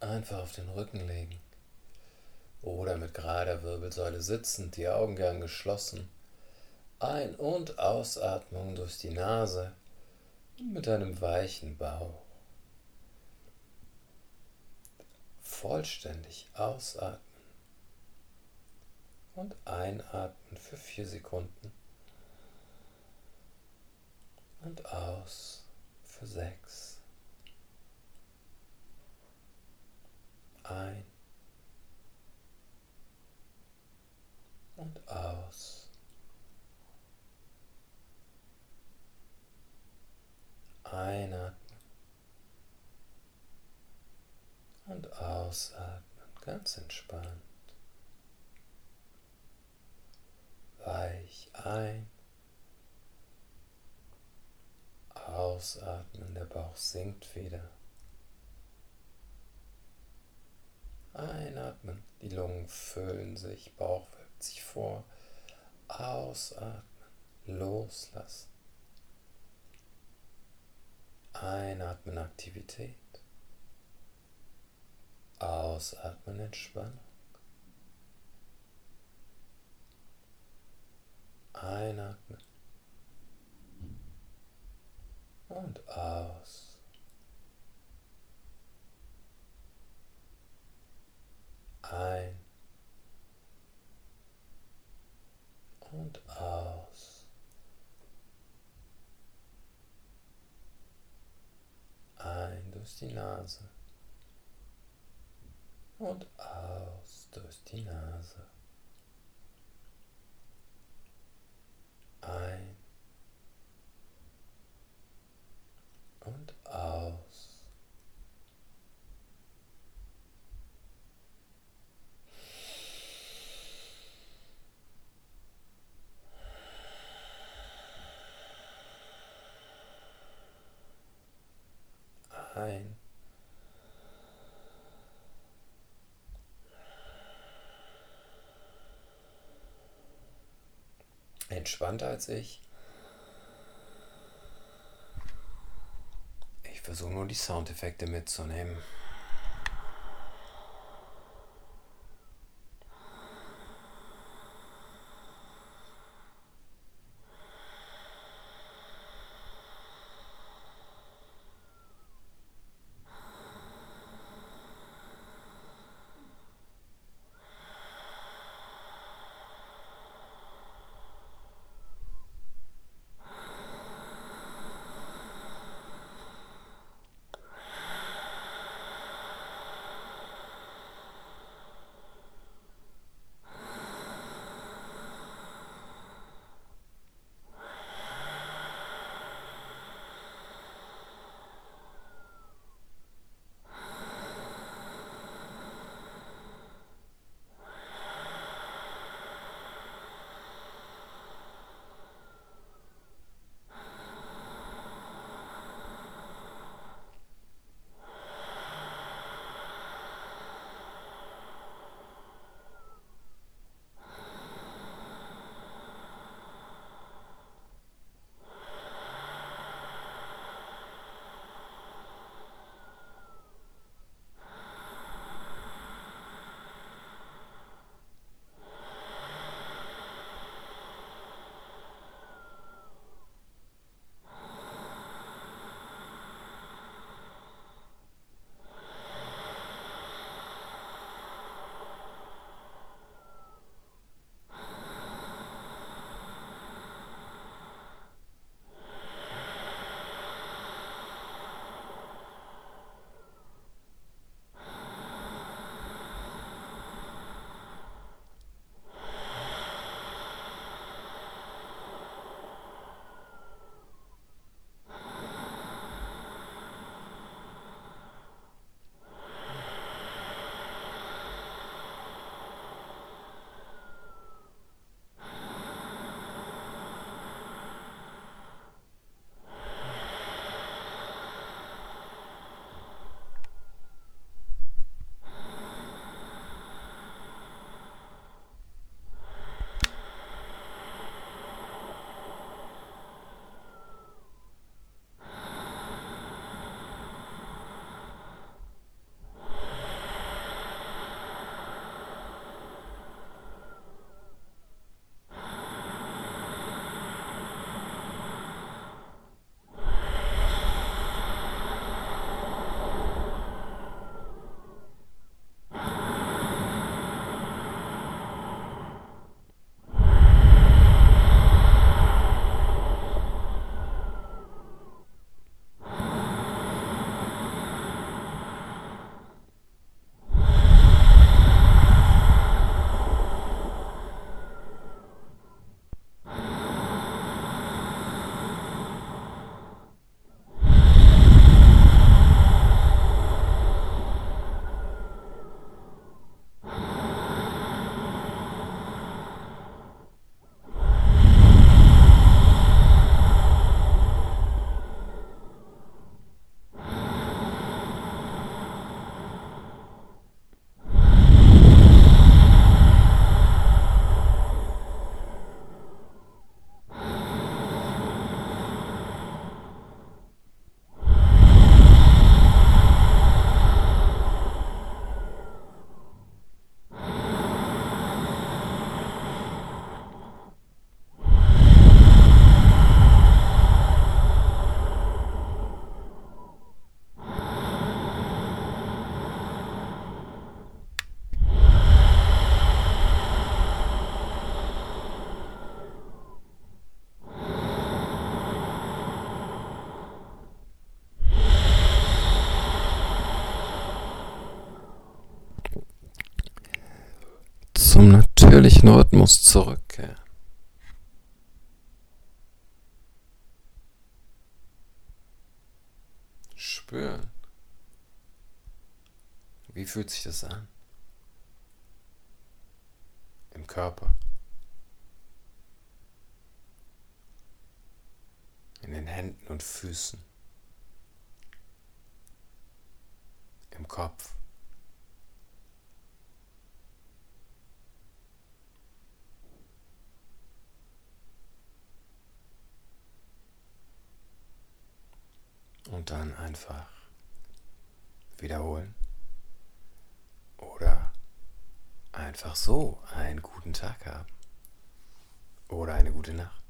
Einfach auf den Rücken legen. Oder mit gerader Wirbelsäule sitzend, die Augen gern geschlossen. Ein- und Ausatmung durch die Nase mit einem weichen Bauch. Vollständig ausatmen und einatmen für vier Sekunden und aus für sechs. Ein und aus. Einatmen und ausatmen, ganz entspannt. Weich ein. Ausatmen, der Bauch sinkt wieder. Einatmen, die Lungen füllen sich, Bauch wölbt sich vor. Ausatmen, loslassen. Einatmen, Aktivität. Ausatmen, Entspannung. Einatmen. Und aus. Ein. Und aus. Ein durch die Nase. Und aus durch die Nase. Ein. und aus. Ein. Entspannter als ich. versuche nur die Soundeffekte mitzunehmen. Zum natürlichen Rhythmus zurückkehren. Spüren. Wie fühlt sich das an? Im Körper. In den Händen und Füßen. Im Kopf. Und dann einfach wiederholen. Oder einfach so einen guten Tag haben. Oder eine gute Nacht.